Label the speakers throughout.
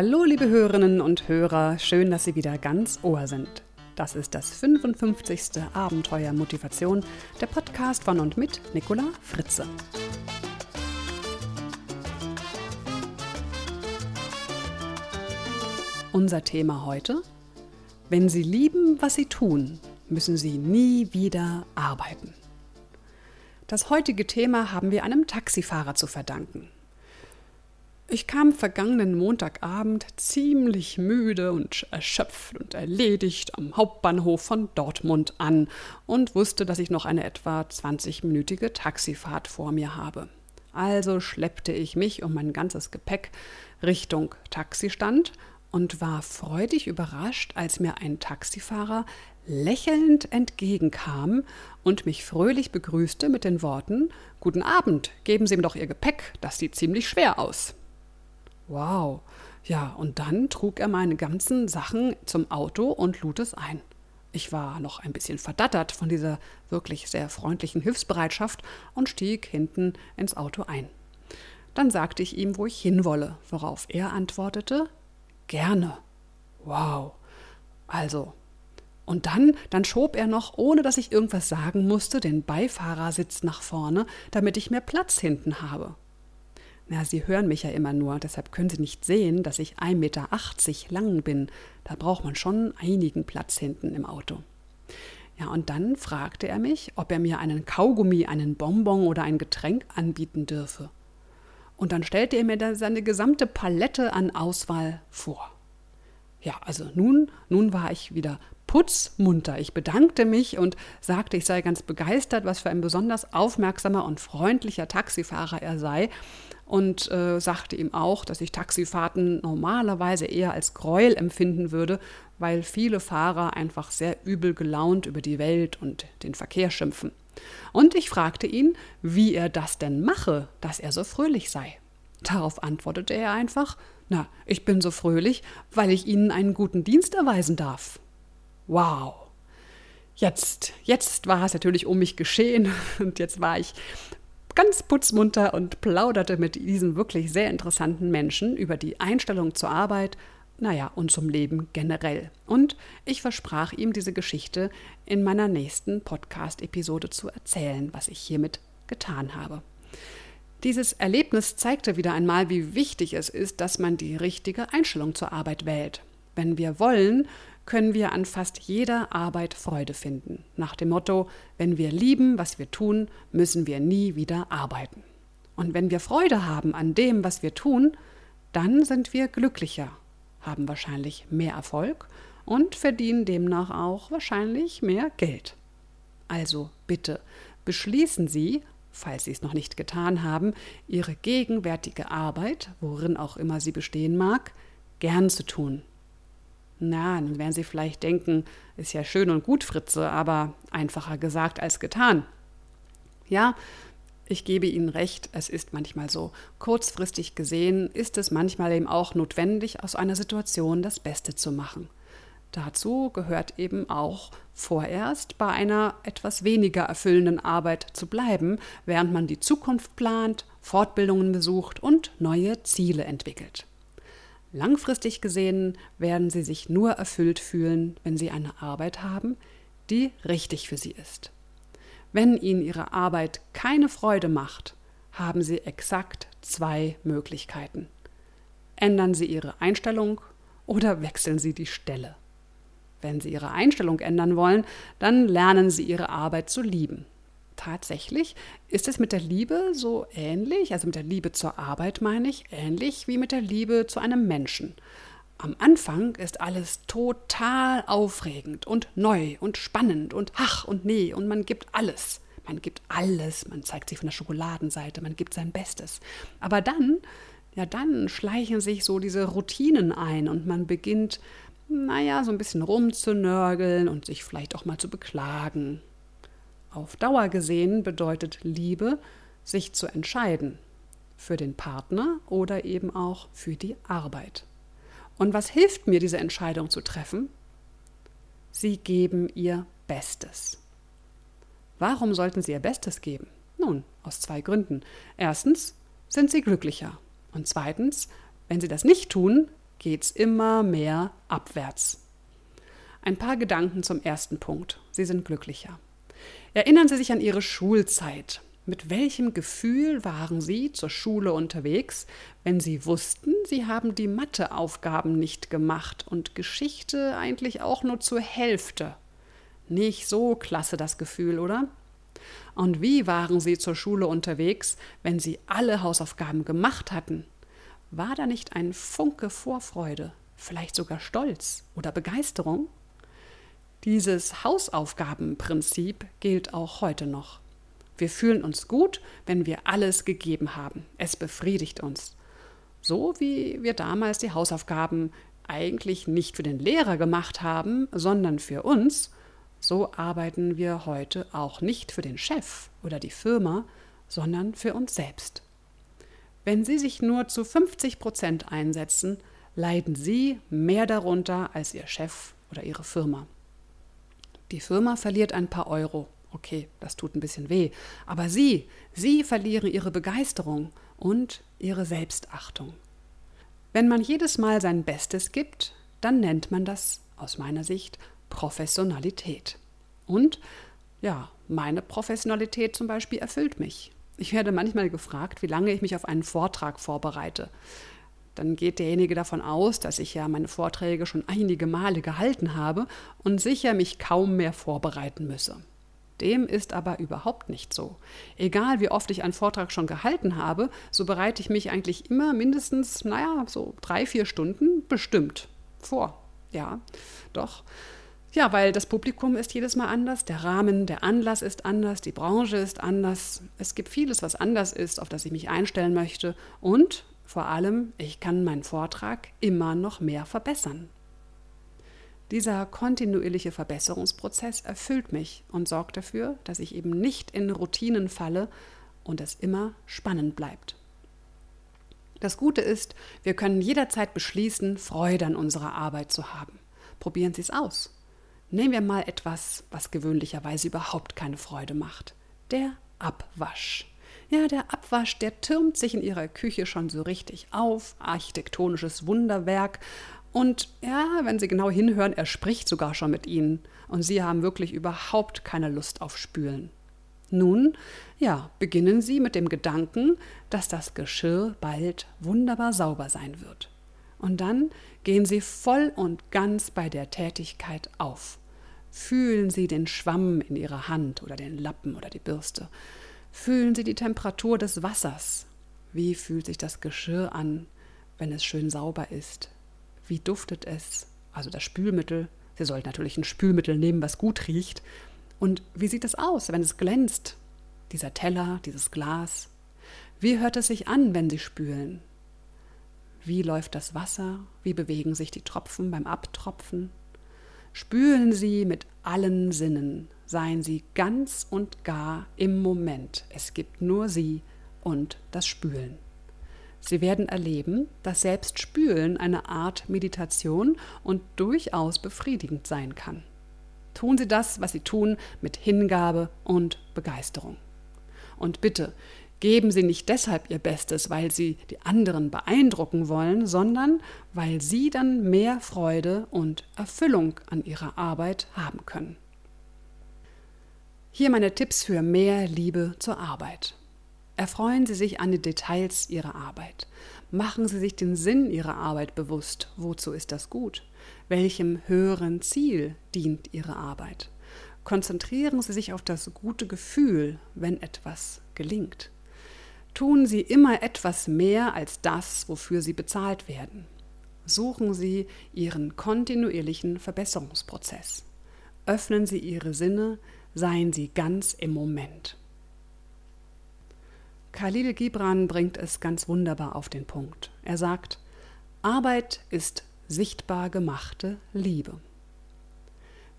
Speaker 1: Hallo, liebe Hörerinnen und Hörer, schön, dass Sie wieder ganz Ohr sind. Das ist das 55. Abenteuer Motivation, der Podcast von und mit Nicola Fritze. Unser Thema heute: Wenn Sie lieben, was Sie tun, müssen Sie nie wieder arbeiten. Das heutige Thema haben wir einem Taxifahrer zu verdanken. Ich kam vergangenen Montagabend ziemlich müde und erschöpft und erledigt am Hauptbahnhof von Dortmund an und wusste, dass ich noch eine etwa 20-minütige Taxifahrt vor mir habe. Also schleppte ich mich und mein ganzes Gepäck Richtung Taxistand und war freudig überrascht, als mir ein Taxifahrer lächelnd entgegenkam und mich fröhlich begrüßte mit den Worten Guten Abend, geben Sie ihm doch Ihr Gepäck, das sieht ziemlich schwer aus. Wow. Ja, und dann trug er meine ganzen Sachen zum Auto und lud es ein. Ich war noch ein bisschen verdattert von dieser wirklich sehr freundlichen Hilfsbereitschaft und stieg hinten ins Auto ein. Dann sagte ich ihm, wo ich hinwolle, worauf er antwortete: Gerne. Wow. Also. Und dann, dann schob er noch, ohne dass ich irgendwas sagen musste, den Beifahrersitz nach vorne, damit ich mehr Platz hinten habe. Na, Sie hören mich ja immer nur, deshalb können Sie nicht sehen, dass ich 1,80 Meter lang bin. Da braucht man schon einigen Platz hinten im Auto. Ja, und dann fragte er mich, ob er mir einen Kaugummi, einen Bonbon oder ein Getränk anbieten dürfe. Und dann stellte er mir da seine gesamte Palette an Auswahl vor. Ja, also nun, nun war ich wieder putzmunter. Ich bedankte mich und sagte, ich sei ganz begeistert, was für ein besonders aufmerksamer und freundlicher Taxifahrer er sei und äh, sagte ihm auch, dass ich Taxifahrten normalerweise eher als Gräuel empfinden würde, weil viele Fahrer einfach sehr übel gelaunt über die Welt und den Verkehr schimpfen. Und ich fragte ihn, wie er das denn mache, dass er so fröhlich sei. Darauf antwortete er einfach, na, ich bin so fröhlich, weil ich Ihnen einen guten Dienst erweisen darf. Wow. Jetzt, jetzt war es natürlich um mich geschehen und jetzt war ich ganz putzmunter und plauderte mit diesem wirklich sehr interessanten Menschen über die Einstellung zur Arbeit, naja, und zum Leben generell. Und ich versprach ihm, diese Geschichte in meiner nächsten Podcast-Episode zu erzählen, was ich hiermit getan habe. Dieses Erlebnis zeigte wieder einmal, wie wichtig es ist, dass man die richtige Einstellung zur Arbeit wählt. Wenn wir wollen, können wir an fast jeder Arbeit Freude finden. Nach dem Motto, wenn wir lieben, was wir tun, müssen wir nie wieder arbeiten. Und wenn wir Freude haben an dem, was wir tun, dann sind wir glücklicher, haben wahrscheinlich mehr Erfolg und verdienen demnach auch wahrscheinlich mehr Geld. Also bitte beschließen Sie, falls Sie es noch nicht getan haben, Ihre gegenwärtige Arbeit, worin auch immer sie bestehen mag, gern zu tun na, dann werden Sie vielleicht denken, ist ja schön und gut, Fritze, aber einfacher gesagt als getan. Ja, ich gebe Ihnen recht, es ist manchmal so. Kurzfristig gesehen ist es manchmal eben auch notwendig, aus einer Situation das Beste zu machen. Dazu gehört eben auch vorerst bei einer etwas weniger erfüllenden Arbeit zu bleiben, während man die Zukunft plant, Fortbildungen besucht und neue Ziele entwickelt. Langfristig gesehen werden sie sich nur erfüllt fühlen, wenn sie eine Arbeit haben, die richtig für sie ist. Wenn ihnen ihre Arbeit keine Freude macht, haben sie exakt zwei Möglichkeiten. Ändern sie ihre Einstellung oder wechseln sie die Stelle. Wenn sie ihre Einstellung ändern wollen, dann lernen sie ihre Arbeit zu lieben tatsächlich ist es mit der Liebe so ähnlich, also mit der Liebe zur Arbeit meine ich, ähnlich wie mit der Liebe zu einem Menschen. Am Anfang ist alles total aufregend und neu und spannend und ach und nee und man gibt alles. Man gibt alles, man zeigt sich von der Schokoladenseite, man gibt sein Bestes. Aber dann, ja, dann schleichen sich so diese Routinen ein und man beginnt, naja, so ein bisschen rumzunörgeln und sich vielleicht auch mal zu beklagen auf Dauer gesehen bedeutet Liebe, sich zu entscheiden für den Partner oder eben auch für die Arbeit. Und was hilft mir, diese Entscheidung zu treffen? Sie geben ihr Bestes. Warum sollten sie ihr Bestes geben? Nun, aus zwei Gründen. Erstens sind sie glücklicher. Und zweitens, wenn sie das nicht tun, geht's immer mehr abwärts. Ein paar Gedanken zum ersten Punkt. Sie sind glücklicher. Erinnern Sie sich an Ihre Schulzeit. Mit welchem Gefühl waren Sie zur Schule unterwegs, wenn Sie wussten, Sie haben die Matheaufgaben nicht gemacht und Geschichte eigentlich auch nur zur Hälfte? Nicht so klasse das Gefühl, oder? Und wie waren Sie zur Schule unterwegs, wenn Sie alle Hausaufgaben gemacht hatten? War da nicht ein Funke Vorfreude, vielleicht sogar Stolz oder Begeisterung? Dieses Hausaufgabenprinzip gilt auch heute noch. Wir fühlen uns gut, wenn wir alles gegeben haben. Es befriedigt uns. So wie wir damals die Hausaufgaben eigentlich nicht für den Lehrer gemacht haben, sondern für uns, so arbeiten wir heute auch nicht für den Chef oder die Firma, sondern für uns selbst. Wenn Sie sich nur zu 50 Prozent einsetzen, leiden Sie mehr darunter als Ihr Chef oder Ihre Firma. Die Firma verliert ein paar Euro, Okay, das tut ein bisschen weh. Aber Sie, Sie verlieren Ihre Begeisterung und Ihre Selbstachtung. Wenn man jedes Mal sein Bestes gibt, dann nennt man das aus meiner Sicht Professionalität. Und ja, meine Professionalität zum Beispiel erfüllt mich. Ich werde manchmal gefragt, wie lange ich mich auf einen Vortrag vorbereite. Dann geht derjenige davon aus, dass ich ja meine Vorträge schon einige Male gehalten habe und sicher mich kaum mehr vorbereiten müsse. Dem ist aber überhaupt nicht so. Egal wie oft ich einen Vortrag schon gehalten habe, so bereite ich mich eigentlich immer mindestens, naja, so drei, vier Stunden bestimmt vor. Ja, doch. Ja, weil das Publikum ist jedes Mal anders, der Rahmen, der Anlass ist anders, die Branche ist anders. Es gibt vieles, was anders ist, auf das ich mich einstellen möchte. Und vor allem, ich kann meinen Vortrag immer noch mehr verbessern. Dieser kontinuierliche Verbesserungsprozess erfüllt mich und sorgt dafür, dass ich eben nicht in Routinen falle und es immer spannend bleibt. Das Gute ist, wir können jederzeit beschließen, Freude an unserer Arbeit zu haben. Probieren Sie es aus. Nehmen wir mal etwas, was gewöhnlicherweise überhaupt keine Freude macht. Der Abwasch. Ja, der Abwasch, der türmt sich in Ihrer Küche schon so richtig auf. Architektonisches Wunderwerk. Und ja, wenn Sie genau hinhören, er spricht sogar schon mit Ihnen. Und Sie haben wirklich überhaupt keine Lust auf Spülen. Nun, ja, beginnen Sie mit dem Gedanken, dass das Geschirr bald wunderbar sauber sein wird. Und dann gehen Sie voll und ganz bei der Tätigkeit auf. Fühlen Sie den Schwamm in Ihrer Hand oder den Lappen oder die Bürste. Fühlen Sie die Temperatur des Wassers. Wie fühlt sich das Geschirr an, wenn es schön sauber ist? Wie duftet es? Also das Spülmittel. Sie sollten natürlich ein Spülmittel nehmen, was gut riecht. Und wie sieht es aus, wenn es glänzt? Dieser Teller, dieses Glas. Wie hört es sich an, wenn Sie spülen? Wie läuft das Wasser? Wie bewegen sich die Tropfen beim Abtropfen? Spülen Sie mit allen Sinnen, seien Sie ganz und gar im Moment. Es gibt nur Sie und das Spülen. Sie werden erleben, dass selbst Spülen eine Art Meditation und durchaus befriedigend sein kann. Tun Sie das, was Sie tun, mit Hingabe und Begeisterung. Und bitte, geben Sie nicht deshalb Ihr Bestes, weil Sie die anderen beeindrucken wollen, sondern weil Sie dann mehr Freude und Erfüllung an Ihrer Arbeit haben können. Hier meine Tipps für mehr Liebe zur Arbeit. Erfreuen Sie sich an den Details Ihrer Arbeit. Machen Sie sich den Sinn Ihrer Arbeit bewusst. Wozu ist das gut? Welchem höheren Ziel dient Ihre Arbeit? Konzentrieren Sie sich auf das gute Gefühl, wenn etwas gelingt. Tun Sie immer etwas mehr als das, wofür Sie bezahlt werden. Suchen Sie Ihren kontinuierlichen Verbesserungsprozess. Öffnen Sie Ihre Sinne, seien Sie ganz im Moment. Khalil Gibran bringt es ganz wunderbar auf den Punkt. Er sagt, Arbeit ist sichtbar gemachte Liebe.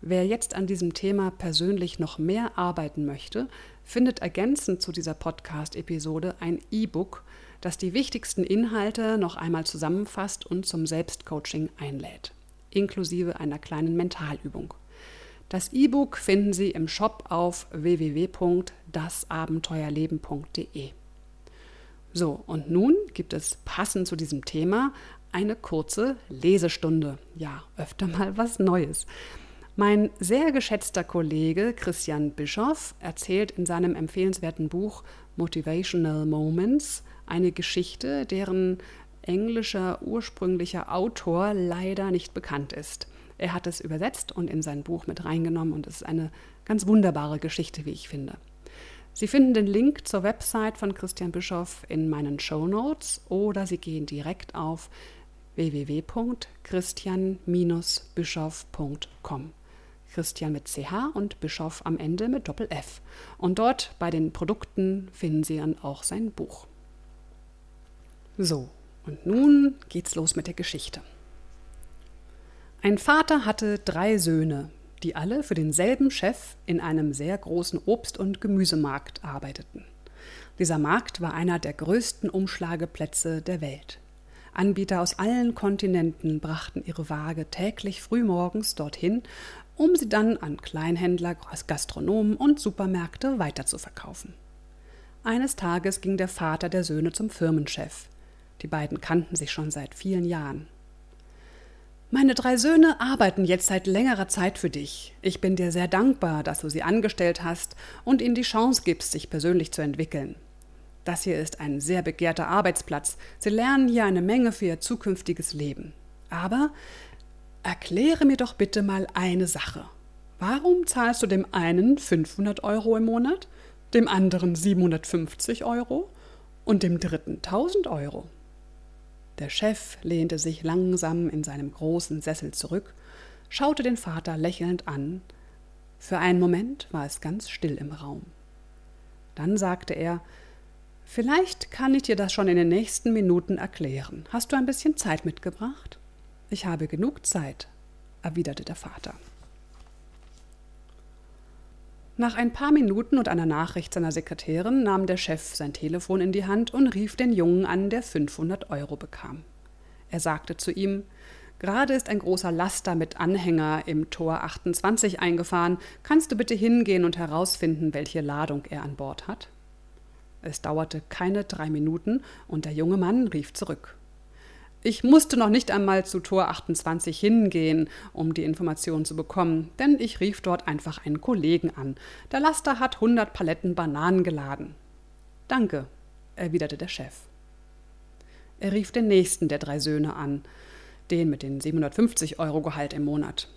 Speaker 1: Wer jetzt an diesem Thema persönlich noch mehr arbeiten möchte, findet ergänzend zu dieser Podcast-Episode ein E-Book, das die wichtigsten Inhalte noch einmal zusammenfasst und zum Selbstcoaching einlädt, inklusive einer kleinen Mentalübung. Das E-Book finden Sie im Shop auf www.dasabenteuerleben.de. So, und nun gibt es passend zu diesem Thema eine kurze Lesestunde. Ja, öfter mal was Neues. Mein sehr geschätzter Kollege Christian Bischoff erzählt in seinem empfehlenswerten Buch Motivational Moments eine Geschichte, deren englischer ursprünglicher Autor leider nicht bekannt ist. Er hat es übersetzt und in sein Buch mit reingenommen und es ist eine ganz wunderbare Geschichte, wie ich finde. Sie finden den Link zur Website von Christian Bischoff in meinen Show Notes oder Sie gehen direkt auf www.christian-bischoff.com. Christian mit CH und Bischoff am Ende mit Doppel F. Und dort bei den Produkten finden Sie dann auch sein Buch. So, und nun geht's los mit der Geschichte. Ein Vater hatte drei Söhne, die alle für denselben Chef in einem sehr großen Obst- und Gemüsemarkt arbeiteten. Dieser Markt war einer der größten Umschlageplätze der Welt. Anbieter aus allen Kontinenten brachten ihre Waage täglich frühmorgens dorthin, um sie dann an Kleinhändler, Gastronomen und Supermärkte weiterzuverkaufen. Eines Tages ging der Vater der Söhne zum Firmenchef. Die beiden kannten sich schon seit vielen Jahren. Meine drei Söhne arbeiten jetzt seit längerer Zeit für dich. Ich bin dir sehr dankbar, dass du sie angestellt hast und ihnen die Chance gibst, sich persönlich zu entwickeln. Das hier ist ein sehr begehrter Arbeitsplatz. Sie lernen hier eine Menge für ihr zukünftiges Leben. Aber erkläre mir doch bitte mal eine Sache. Warum zahlst du dem einen 500 Euro im Monat, dem anderen 750 Euro und dem dritten 1000 Euro? Der Chef lehnte sich langsam in seinem großen Sessel zurück, schaute den Vater lächelnd an. Für einen Moment war es ganz still im Raum. Dann sagte er Vielleicht kann ich dir das schon in den nächsten Minuten erklären. Hast du ein bisschen Zeit mitgebracht? Ich habe genug Zeit, erwiderte der Vater. Nach ein paar Minuten und einer Nachricht seiner Sekretärin nahm der Chef sein Telefon in die Hand und rief den Jungen an, der 500 Euro bekam. Er sagte zu ihm, Gerade ist ein großer Laster mit Anhänger im Tor 28 eingefahren. Kannst du bitte hingehen und herausfinden, welche Ladung er an Bord hat? Es dauerte keine drei Minuten und der junge Mann rief zurück. Ich musste noch nicht einmal zu Tor 28 hingehen, um die Information zu bekommen, denn ich rief dort einfach einen Kollegen an. Der Laster hat 100 Paletten Bananen geladen. Danke, erwiderte der Chef. Er rief den nächsten der drei Söhne an, den mit den 750 Euro Gehalt im Monat.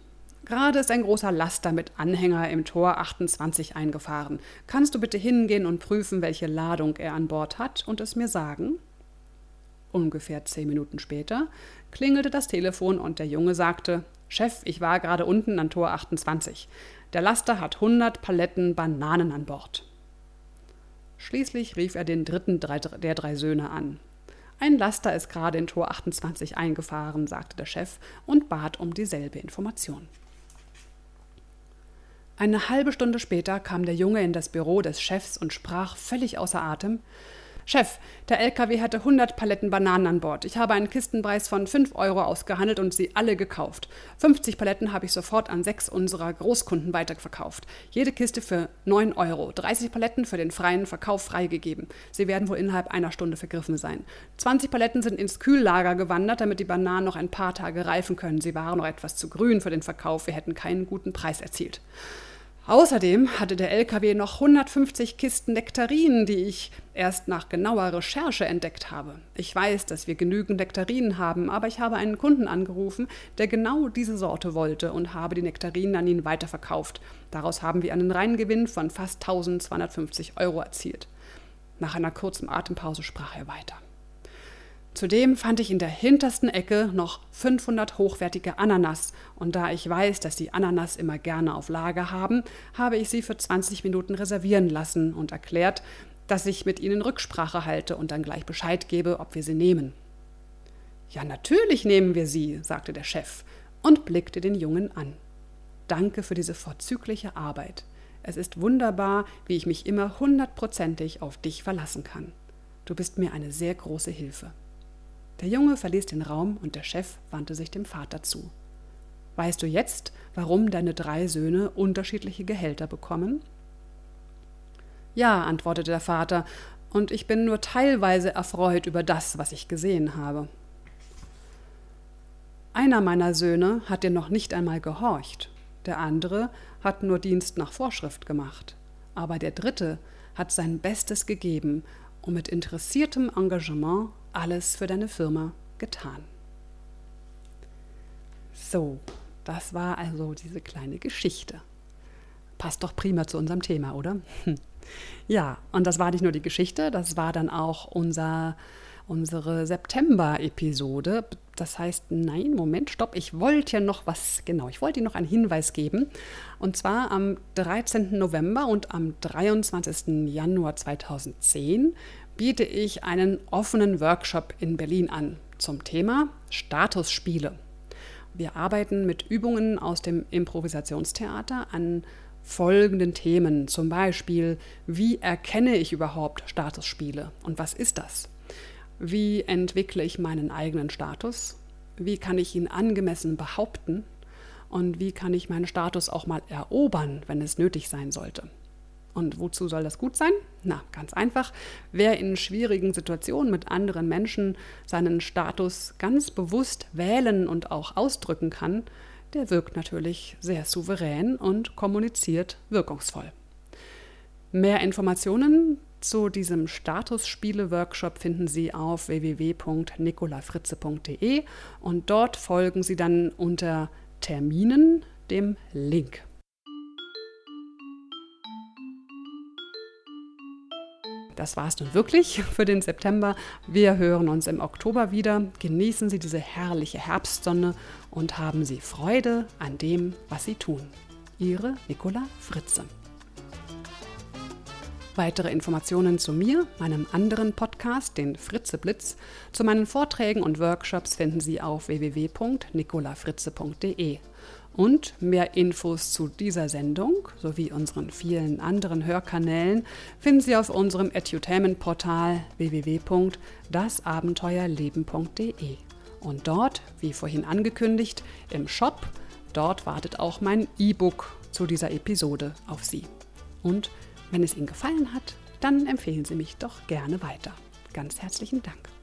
Speaker 1: Gerade ist ein großer Laster mit Anhänger im Tor 28 eingefahren. Kannst du bitte hingehen und prüfen, welche Ladung er an Bord hat und es mir sagen? Ungefähr zehn Minuten später klingelte das Telefon und der Junge sagte: Chef, ich war gerade unten an Tor 28. Der Laster hat 100 Paletten Bananen an Bord. Schließlich rief er den dritten der drei Söhne an. Ein Laster ist gerade in Tor 28 eingefahren, sagte der Chef und bat um dieselbe Information. Eine halbe Stunde später kam der Junge in das Büro des Chefs und sprach völlig außer Atem Chef, der LKW hatte 100 Paletten Bananen an Bord. Ich habe einen Kistenpreis von 5 Euro ausgehandelt und sie alle gekauft. 50 Paletten habe ich sofort an sechs unserer Großkunden weiterverkauft. Jede Kiste für 9 Euro. 30 Paletten für den freien Verkauf freigegeben. Sie werden wohl innerhalb einer Stunde vergriffen sein. 20 Paletten sind ins Kühllager gewandert, damit die Bananen noch ein paar Tage reifen können. Sie waren noch etwas zu grün für den Verkauf. Wir hätten keinen guten Preis erzielt. Außerdem hatte der LKW noch 150 Kisten Nektarinen, die ich erst nach genauer Recherche entdeckt habe. Ich weiß, dass wir genügend Nektarinen haben, aber ich habe einen Kunden angerufen, der genau diese Sorte wollte und habe die Nektarinen an ihn weiterverkauft. Daraus haben wir einen Reingewinn von fast 1250 Euro erzielt. Nach einer kurzen Atempause sprach er weiter. Zudem fand ich in der hintersten Ecke noch 500 hochwertige Ananas und da ich weiß, dass die Ananas immer gerne auf Lager haben, habe ich sie für 20 Minuten reservieren lassen und erklärt, dass ich mit ihnen Rücksprache halte und dann gleich Bescheid gebe, ob wir sie nehmen. Ja, natürlich nehmen wir sie, sagte der Chef und blickte den Jungen an. Danke für diese vorzügliche Arbeit. Es ist wunderbar, wie ich mich immer hundertprozentig auf dich verlassen kann. Du bist mir eine sehr große Hilfe. Der Junge verließ den Raum und der Chef wandte sich dem Vater zu. Weißt du jetzt, warum deine drei Söhne unterschiedliche Gehälter bekommen? Ja, antwortete der Vater, und ich bin nur teilweise erfreut über das, was ich gesehen habe. Einer meiner Söhne hat dir noch nicht einmal gehorcht, der andere hat nur Dienst nach Vorschrift gemacht, aber der dritte hat sein Bestes gegeben und mit interessiertem Engagement alles für deine Firma getan. So, das war also diese kleine Geschichte. Passt doch prima zu unserem Thema, oder? Ja, und das war nicht nur die Geschichte, das war dann auch unser unsere September-Episode. Das heißt, nein, Moment, stopp, ich wollte ja noch was, genau, ich wollte Ihnen noch einen Hinweis geben. Und zwar am 13. November und am 23. Januar 2010 biete ich einen offenen Workshop in Berlin an zum Thema Statusspiele. Wir arbeiten mit Übungen aus dem Improvisationstheater an folgenden Themen. Zum Beispiel, wie erkenne ich überhaupt Statusspiele und was ist das? Wie entwickle ich meinen eigenen Status? Wie kann ich ihn angemessen behaupten? Und wie kann ich meinen Status auch mal erobern, wenn es nötig sein sollte? Und wozu soll das gut sein? Na, ganz einfach. Wer in schwierigen Situationen mit anderen Menschen seinen Status ganz bewusst wählen und auch ausdrücken kann, der wirkt natürlich sehr souverän und kommuniziert wirkungsvoll. Mehr Informationen zu diesem Statusspiele-Workshop finden Sie auf www.nicolafritze.de und dort folgen Sie dann unter Terminen dem Link. Das war es nun wirklich für den September. Wir hören uns im Oktober wieder. Genießen Sie diese herrliche Herbstsonne und haben Sie Freude an dem, was Sie tun. Ihre Nicola Fritze. Weitere Informationen zu mir, meinem anderen Podcast, den Fritze Blitz, zu meinen Vorträgen und Workshops finden Sie auf www.nicolafritze.de. Und mehr Infos zu dieser Sendung sowie unseren vielen anderen Hörkanälen finden Sie auf unserem Edutainment-Portal www.dasabenteuerleben.de. Und dort, wie vorhin angekündigt, im Shop, dort wartet auch mein E-Book zu dieser Episode auf Sie. Und wenn es Ihnen gefallen hat, dann empfehlen Sie mich doch gerne weiter. Ganz herzlichen Dank.